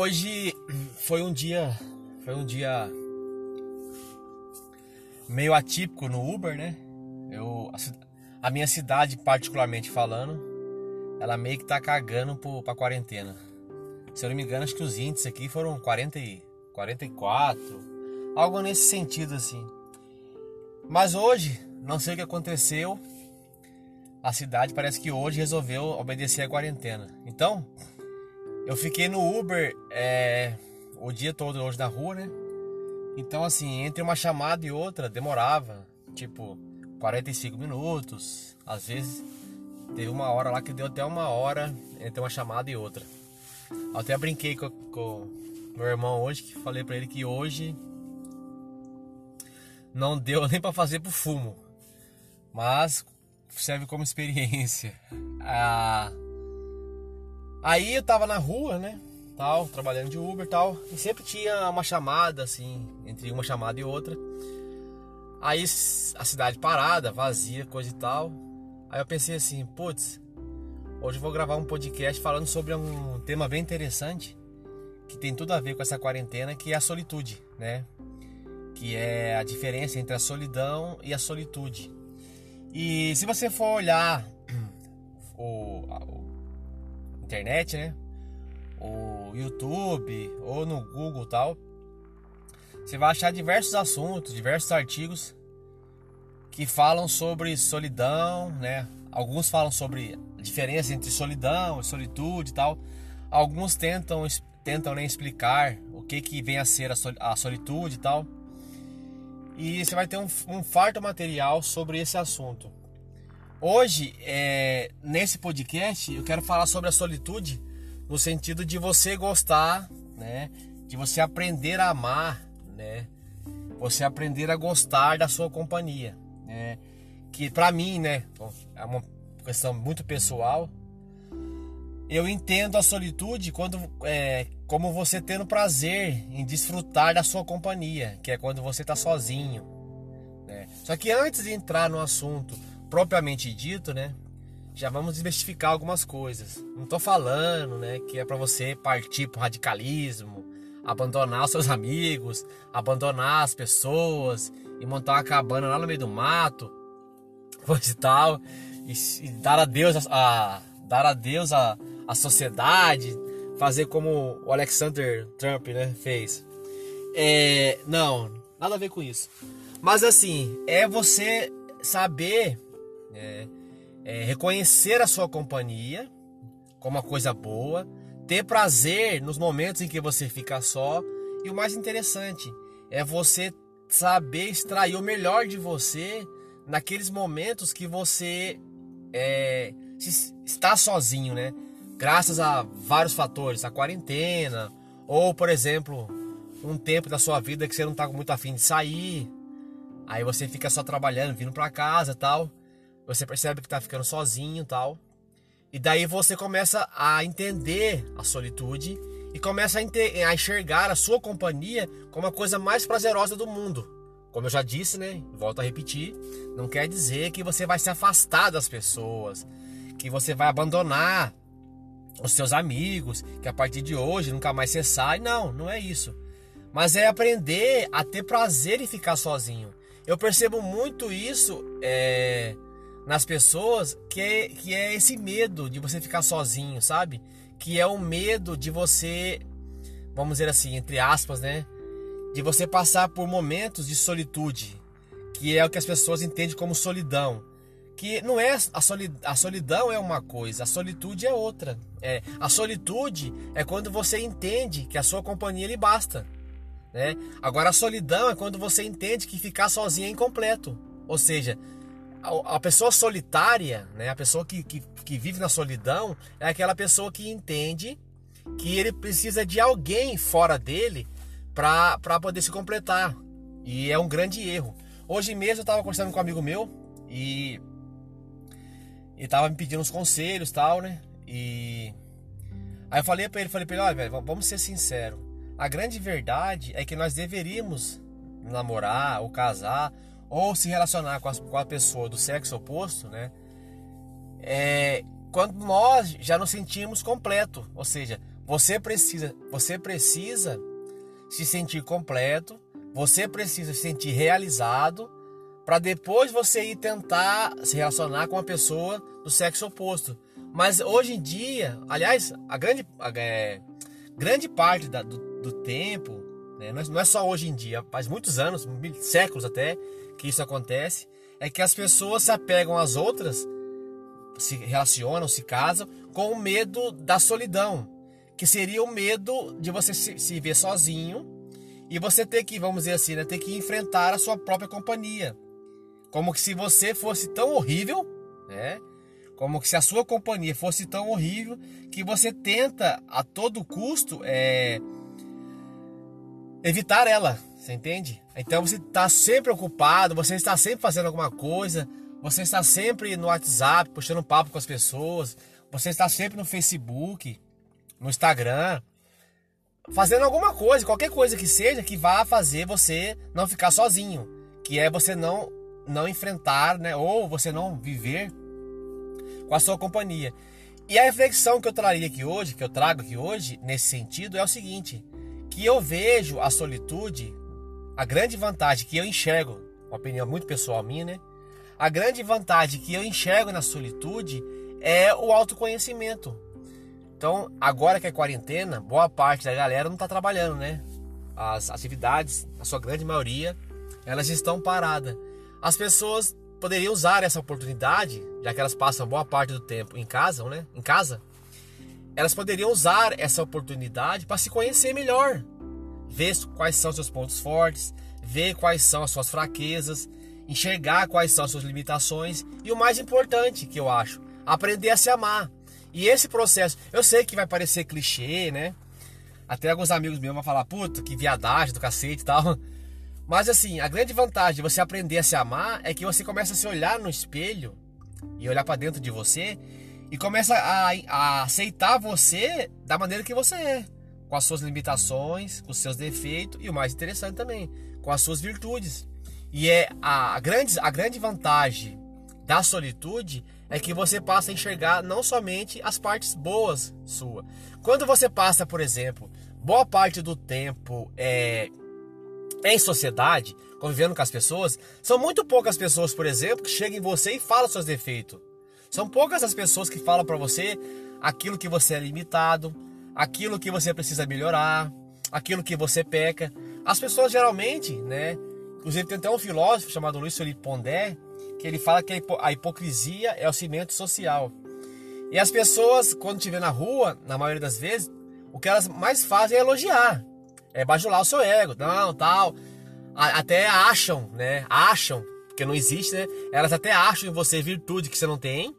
Hoje foi um dia, foi um dia meio atípico no Uber, né? Eu, a, a minha cidade, particularmente falando, ela meio que tá cagando pro, pra quarentena. Se eu não me engano, acho que os índices aqui foram 40 e 44, algo nesse sentido assim. Mas hoje, não sei o que aconteceu, a cidade parece que hoje resolveu obedecer a quarentena. Então, eu fiquei no Uber é, o dia todo hoje na rua, né? Então, assim, entre uma chamada e outra demorava tipo 45 minutos. Às vezes teve uma hora lá que deu até uma hora entre uma chamada e outra. Até brinquei com, com meu irmão hoje, que falei para ele que hoje não deu nem para fazer pro fumo. Mas serve como experiência. Ah, aí eu tava na rua, né? Tal, trabalhando de Uber tal. E sempre tinha uma chamada, assim, entre uma chamada e outra. Aí a cidade parada, vazia, coisa e tal. Aí eu pensei assim, putz, hoje eu vou gravar um podcast falando sobre um tema bem interessante que tem tudo a ver com essa quarentena, que é a solitude, né? Que é a diferença entre a solidão e a solitude. E se você for olhar o, internet, né? O YouTube ou no Google tal, você vai achar diversos assuntos, diversos artigos que falam sobre solidão, né? Alguns falam sobre a diferença entre solidão e solitude e tal. Alguns tentam tentam né, explicar o que que vem a ser a solitude e tal. E você vai ter um, um farto material sobre esse assunto. Hoje, é, nesse podcast, eu quero falar sobre a solitude no sentido de você gostar, né? De você aprender a amar, né? Você aprender a gostar da sua companhia, né? Que para mim, né? É uma questão muito pessoal. Eu entendo a solitude quando é, como você tendo prazer em desfrutar da sua companhia, que é quando você está sozinho. Né? Só que antes de entrar no assunto propriamente dito, né, já vamos desmistificar algumas coisas. Não estou falando, né, que é para você partir para radicalismo, abandonar os seus amigos, abandonar as pessoas e montar uma cabana lá no meio do mato, coisa e tal, e, e dar adeus a, a dar adeus a, a sociedade, fazer como o Alexander Trump né, fez. É, não, nada a ver com isso. Mas assim, é você saber é, é, reconhecer a sua companhia como uma coisa boa, ter prazer nos momentos em que você fica só e o mais interessante é você saber extrair o melhor de você naqueles momentos que você é, está sozinho, né? graças a vários fatores, a quarentena, ou por exemplo, um tempo da sua vida que você não está muito afim de sair, aí você fica só trabalhando, vindo para casa tal, você percebe que está ficando sozinho tal, e daí você começa a entender a solitude e começa a, enxergar a sua companhia como a coisa mais prazerosa do mundo. Como eu já disse, né? Volto a repetir, não quer dizer que você vai se afastar das pessoas, que você vai abandonar os seus amigos, que a partir de hoje nunca mais você sai. Não, não é isso. Mas é aprender a ter prazer em ficar sozinho. Eu percebo muito isso é, nas pessoas, que é, que é esse medo de você ficar sozinho, sabe? Que é o medo de você, vamos dizer assim, entre aspas, né? De você passar por momentos de solitude, que é o que as pessoas entendem como solidão que não é a, solidão, a solidão é uma coisa, a solitude é outra. É, a solitude é quando você entende que a sua companhia lhe basta. Né? Agora a solidão é quando você entende que ficar sozinho é incompleto. Ou seja, a, pessoa solitária, né? a pessoa que, que, que vive na solidão, é aquela pessoa que entende que ele precisa de alguém fora dele para poder se completar. E é um grande erro. Hoje mesmo eu estava conversando com um amigo meu e tava me pedindo uns conselhos tal, né? E. Aí eu falei pra ele, falei pra ele, olha, velho, vamos ser sinceros. A grande verdade é que nós deveríamos namorar ou casar ou se relacionar com a, com a pessoa do sexo oposto, né? É, quando nós já nos sentimos completo, ou seja, Você precisa, você precisa se sentir completo, você precisa se sentir realizado para depois você ir tentar se relacionar com uma pessoa do sexo oposto. Mas hoje em dia, aliás, a grande, a, é, grande parte da, do, do, tempo, né, não, é, não é só hoje em dia, faz muitos anos, séculos até, que isso acontece, é que as pessoas se apegam às outras, se relacionam, se casam, com o medo da solidão, que seria o medo de você se, se ver sozinho e você ter que, vamos dizer assim, né, ter que enfrentar a sua própria companhia. Como que se você fosse tão horrível, né? Como que se a sua companhia fosse tão horrível que você tenta a todo custo é, evitar ela, você entende? Então você está sempre ocupado, você está sempre fazendo alguma coisa, você está sempre no WhatsApp, puxando papo com as pessoas, você está sempre no Facebook, no Instagram, fazendo alguma coisa, qualquer coisa que seja que vá fazer você não ficar sozinho, que é você não não enfrentar, né, ou você não viver com a sua companhia. E a reflexão que eu traria aqui hoje, que eu trago aqui hoje, nesse sentido, é o seguinte: que eu vejo a solitude, a grande vantagem que eu enxergo, uma opinião muito pessoal minha, né? A grande vantagem que eu enxergo na solitude é o autoconhecimento. Então, agora que é quarentena, boa parte da galera não está trabalhando, né? As atividades, a sua grande maioria, elas estão paradas. As pessoas poderiam usar essa oportunidade, já que elas passam boa parte do tempo em casa, né? Em casa, elas poderiam usar essa oportunidade para se conhecer melhor, ver quais são seus pontos fortes, ver quais são as suas fraquezas, enxergar quais são as suas limitações e o mais importante que eu acho, aprender a se amar. E esse processo, eu sei que vai parecer clichê, né? Até alguns amigos meus vão falar, puta, que viadagem do cacete e tal. Mas assim, a grande vantagem de você aprender a se amar é que você começa a se olhar no espelho e olhar para dentro de você e começa a, a, aceitar você da maneira que você é, com as suas limitações, com os seus defeitos e o mais interessante também, com as suas virtudes. E é a, grande, a grande vantagem da solitude é que você passa a enxergar não somente as partes boas sua. Quando você passa, por exemplo, boa parte do tempo é, em sociedade, convivendo com as pessoas, são muito poucas pessoas, por exemplo, que chegam em você e falam seus defeitos. São poucas as pessoas que falam para você aquilo que você é limitado, aquilo que você precisa melhorar, aquilo que você peca. As pessoas geralmente, né? Inclusive tem até um filósofo chamado Luiz Felipe Pondé, que ele fala que a hipocrisia é o cimento social. E as pessoas, quando te vê na rua, na maioria das vezes, o que elas mais fazem é elogiar é, bajular o seu ego, não, tal. Até acham, né? Acham, porque não existe, né? Elas até acham em você virtude que você não tem,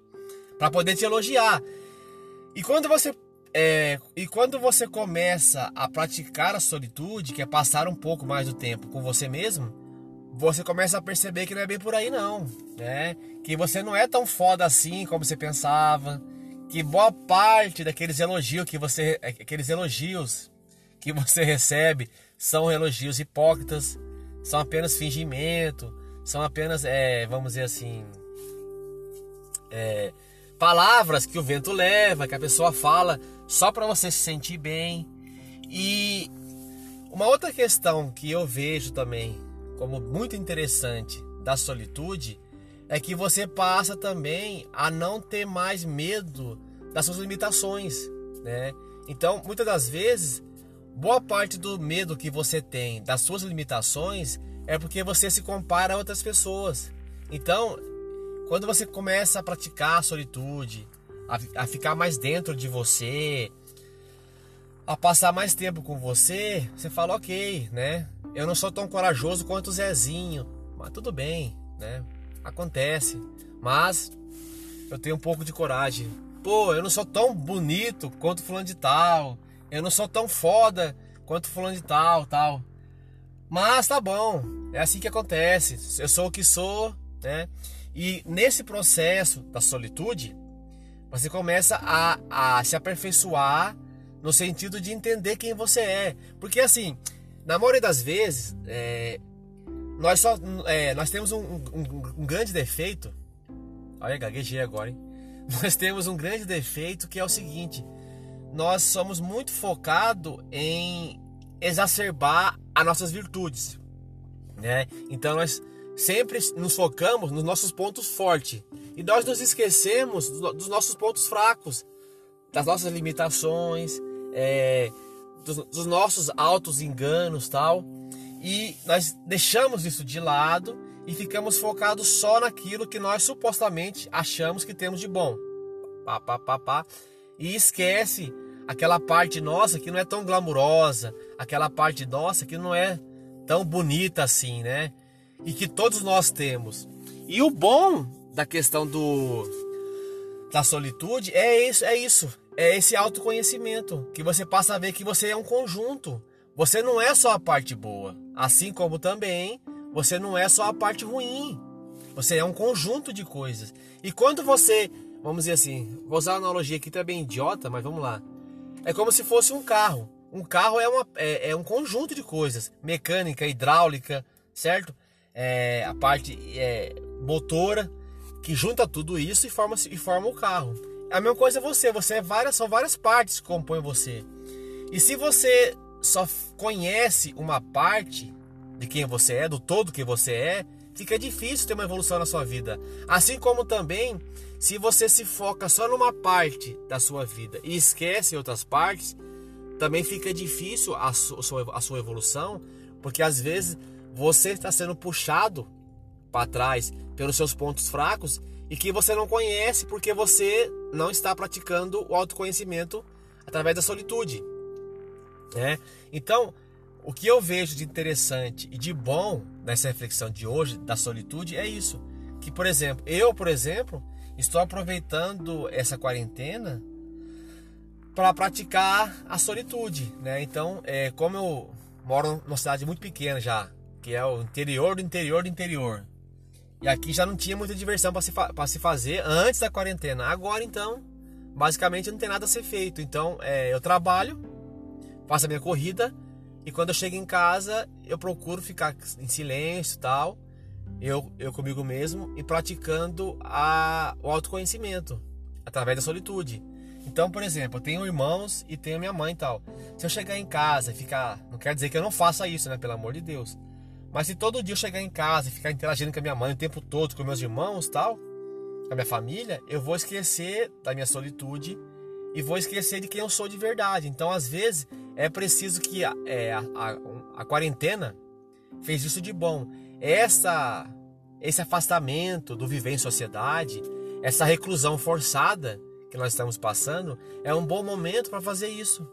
para poder te elogiar. E quando você é, e quando você começa a praticar a solitude, que é passar um pouco mais do tempo com você mesmo, você começa a perceber que não é bem por aí não, né? Que você não é tão foda assim como você pensava, que boa parte daqueles elogios que você, aqueles elogios que você recebe são elogios hipócritas, são apenas fingimento, são apenas, é, vamos dizer assim, é, palavras que o vento leva, que a pessoa fala só para você se sentir bem. E uma outra questão que eu vejo também como muito interessante da solitude é que você passa também a não ter mais medo das suas limitações, né? Então, muitas das vezes Boa parte do medo que você tem das suas limitações é porque você se compara a outras pessoas. Então, quando você começa a praticar a solitude, a, a ficar mais dentro de você, a passar mais tempo com você, você fala, ok, né? Eu não sou tão corajoso quanto o Zezinho, mas tudo bem, né? Acontece. Mas eu tenho um pouco de coragem. Pô, eu não sou tão bonito quanto fulano de tal eu não sou tão foda quanto fulano de tal, tal. Mas tá bom, é assim que acontece. Eu sou o que sou, né? E nesse processo da solitude, você começa a, a se aperfeiçoar no sentido de entender quem você é. Porque assim, na maioria das vezes, é, nós só é, nós temos um, um, um, grande defeito. Olha, gaguejei agora, hein? Nós temos um grande defeito que é o seguinte: nós somos muito focados em exacerbar as nossas virtudes, né? Então nós sempre nos focamos nos nossos pontos fortes e nós nos esquecemos dos nossos pontos fracos, das nossas limitações, é, dos, dos nossos altos enganos, tal. E nós deixamos isso de lado e ficamos focados só naquilo que nós supostamente achamos que temos de bom. Pá, pá, pá, pá. E esquece aquela parte nossa que não é tão glamurosa, aquela parte nossa que não é tão bonita assim, né? E que todos nós temos. E o bom da questão do da solitude é isso, é isso, é esse autoconhecimento, que você passa a ver que você é um conjunto. Você não é só a parte boa, assim como também você não é só a parte ruim. Você é um conjunto de coisas. E quando você, vamos dizer assim, vou usar uma analogia aqui também idiota, mas vamos lá. É como se fosse um carro. Um carro é, uma, é, é um conjunto de coisas: mecânica, hidráulica, certo? É, a parte é, motora, que junta tudo isso e forma, e forma o carro. A mesma coisa é você, você é várias, são várias partes que compõem você. E se você só conhece uma parte de quem você é, do todo que você é, fica difícil ter uma evolução na sua vida. Assim como também, se você se foca só numa parte da sua vida e esquece outras partes, também fica difícil a sua, a sua evolução, porque às vezes você está sendo puxado para trás pelos seus pontos fracos e que você não conhece porque você não está praticando o autoconhecimento através da solitude. Né? Então, o que eu vejo de interessante e de bom nessa reflexão de hoje da solitude é isso. Que, por exemplo, eu, por exemplo, estou aproveitando essa quarentena para praticar a solitude, né? Então, é, como eu moro numa cidade muito pequena já, que é o interior do interior do interior, e aqui já não tinha muita diversão para se, se fazer antes da quarentena. Agora, então, basicamente não tem nada a ser feito. Então, é, eu trabalho, faço a minha corrida e quando eu chego em casa, eu procuro ficar em silêncio e tal, eu, eu comigo mesmo e praticando a, o autoconhecimento através da solitude. Então, por exemplo, eu tenho irmãos e tenho minha mãe e tal. Se eu chegar em casa e ficar. Não quer dizer que eu não faça isso, né? Pelo amor de Deus. Mas se todo dia eu chegar em casa e ficar interagindo com a minha mãe o tempo todo, com meus irmãos tal, com a minha família, eu vou esquecer da minha solitude e vou esquecer de quem eu sou de verdade. Então, às vezes, é preciso que é, a, a, a quarentena fez isso de bom. Essa, esse afastamento do viver em sociedade, essa reclusão forçada que nós estamos passando, é um bom momento para fazer isso.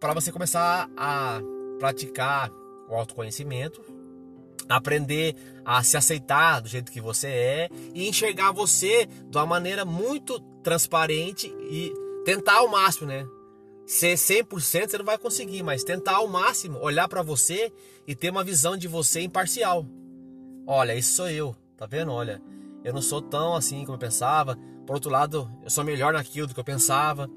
Para você começar a praticar o autoconhecimento, aprender a se aceitar do jeito que você é e enxergar você de uma maneira muito transparente e tentar ao máximo, né? Ser 100% você não vai conseguir, mas tentar ao máximo olhar para você e ter uma visão de você imparcial. Olha, isso sou eu, tá vendo? Olha, eu não sou tão assim como eu pensava. Por outro lado, eu sou melhor naquilo do que eu pensava.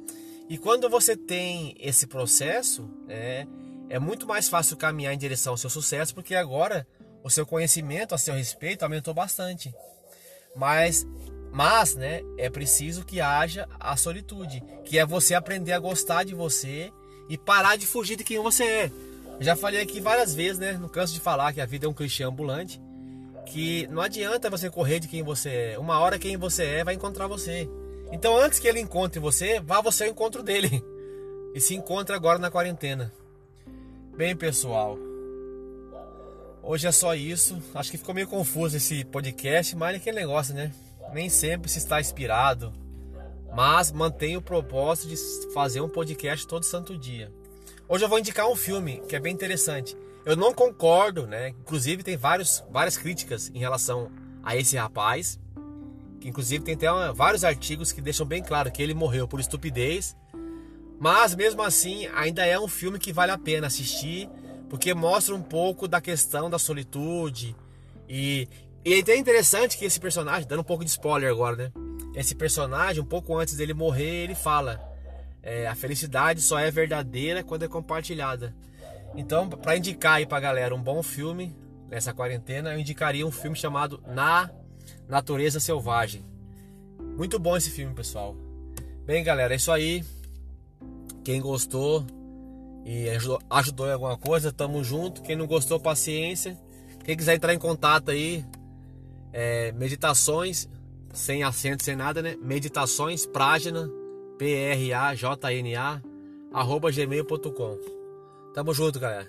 E quando você tem esse processo, é, é muito mais fácil caminhar em direção ao seu sucesso, porque agora o seu conhecimento a seu respeito aumentou bastante. Mas, mas, né, é preciso que haja a solitude, que é você aprender a gostar de você e parar de fugir de quem você é. Já falei aqui várias vezes, né, não canso de falar que a vida é um clichê ambulante, que não adianta você correr de quem você é. Uma hora quem você é vai encontrar você. Então, antes que ele encontre você, vá você ao encontro dele. E se encontre agora na quarentena. Bem, pessoal, hoje é só isso. Acho que ficou meio confuso esse podcast, mas é aquele negócio, né? Nem sempre se está inspirado, mas mantenho o propósito de fazer um podcast todo santo dia. Hoje eu vou indicar um filme que é bem interessante. Eu não concordo, né? Inclusive tem vários, várias críticas em relação a esse rapaz. Que inclusive tem até vários artigos que deixam bem claro que ele morreu por estupidez mas mesmo assim, ainda é um filme que vale a pena assistir, porque mostra um pouco da questão da solitude. E, e é interessante que esse personagem, dando um pouco de spoiler agora, né? Esse personagem, um pouco antes dele morrer, ele fala: é, a felicidade só é verdadeira quando é compartilhada. Então, para indicar aí pra galera um bom filme nessa quarentena, eu indicaria um filme chamado Na Natureza Selvagem. Muito bom esse filme, pessoal. Bem, galera, é isso aí. Quem gostou e ajudou, ajudou em alguma coisa, tamo junto. Quem não gostou, paciência. Quem quiser entrar em contato aí, é, meditações, sem acento, sem nada, né? Meditações, Prajna, P-R-A-J-N-A, arroba gmail.com. Tamo junto, galera.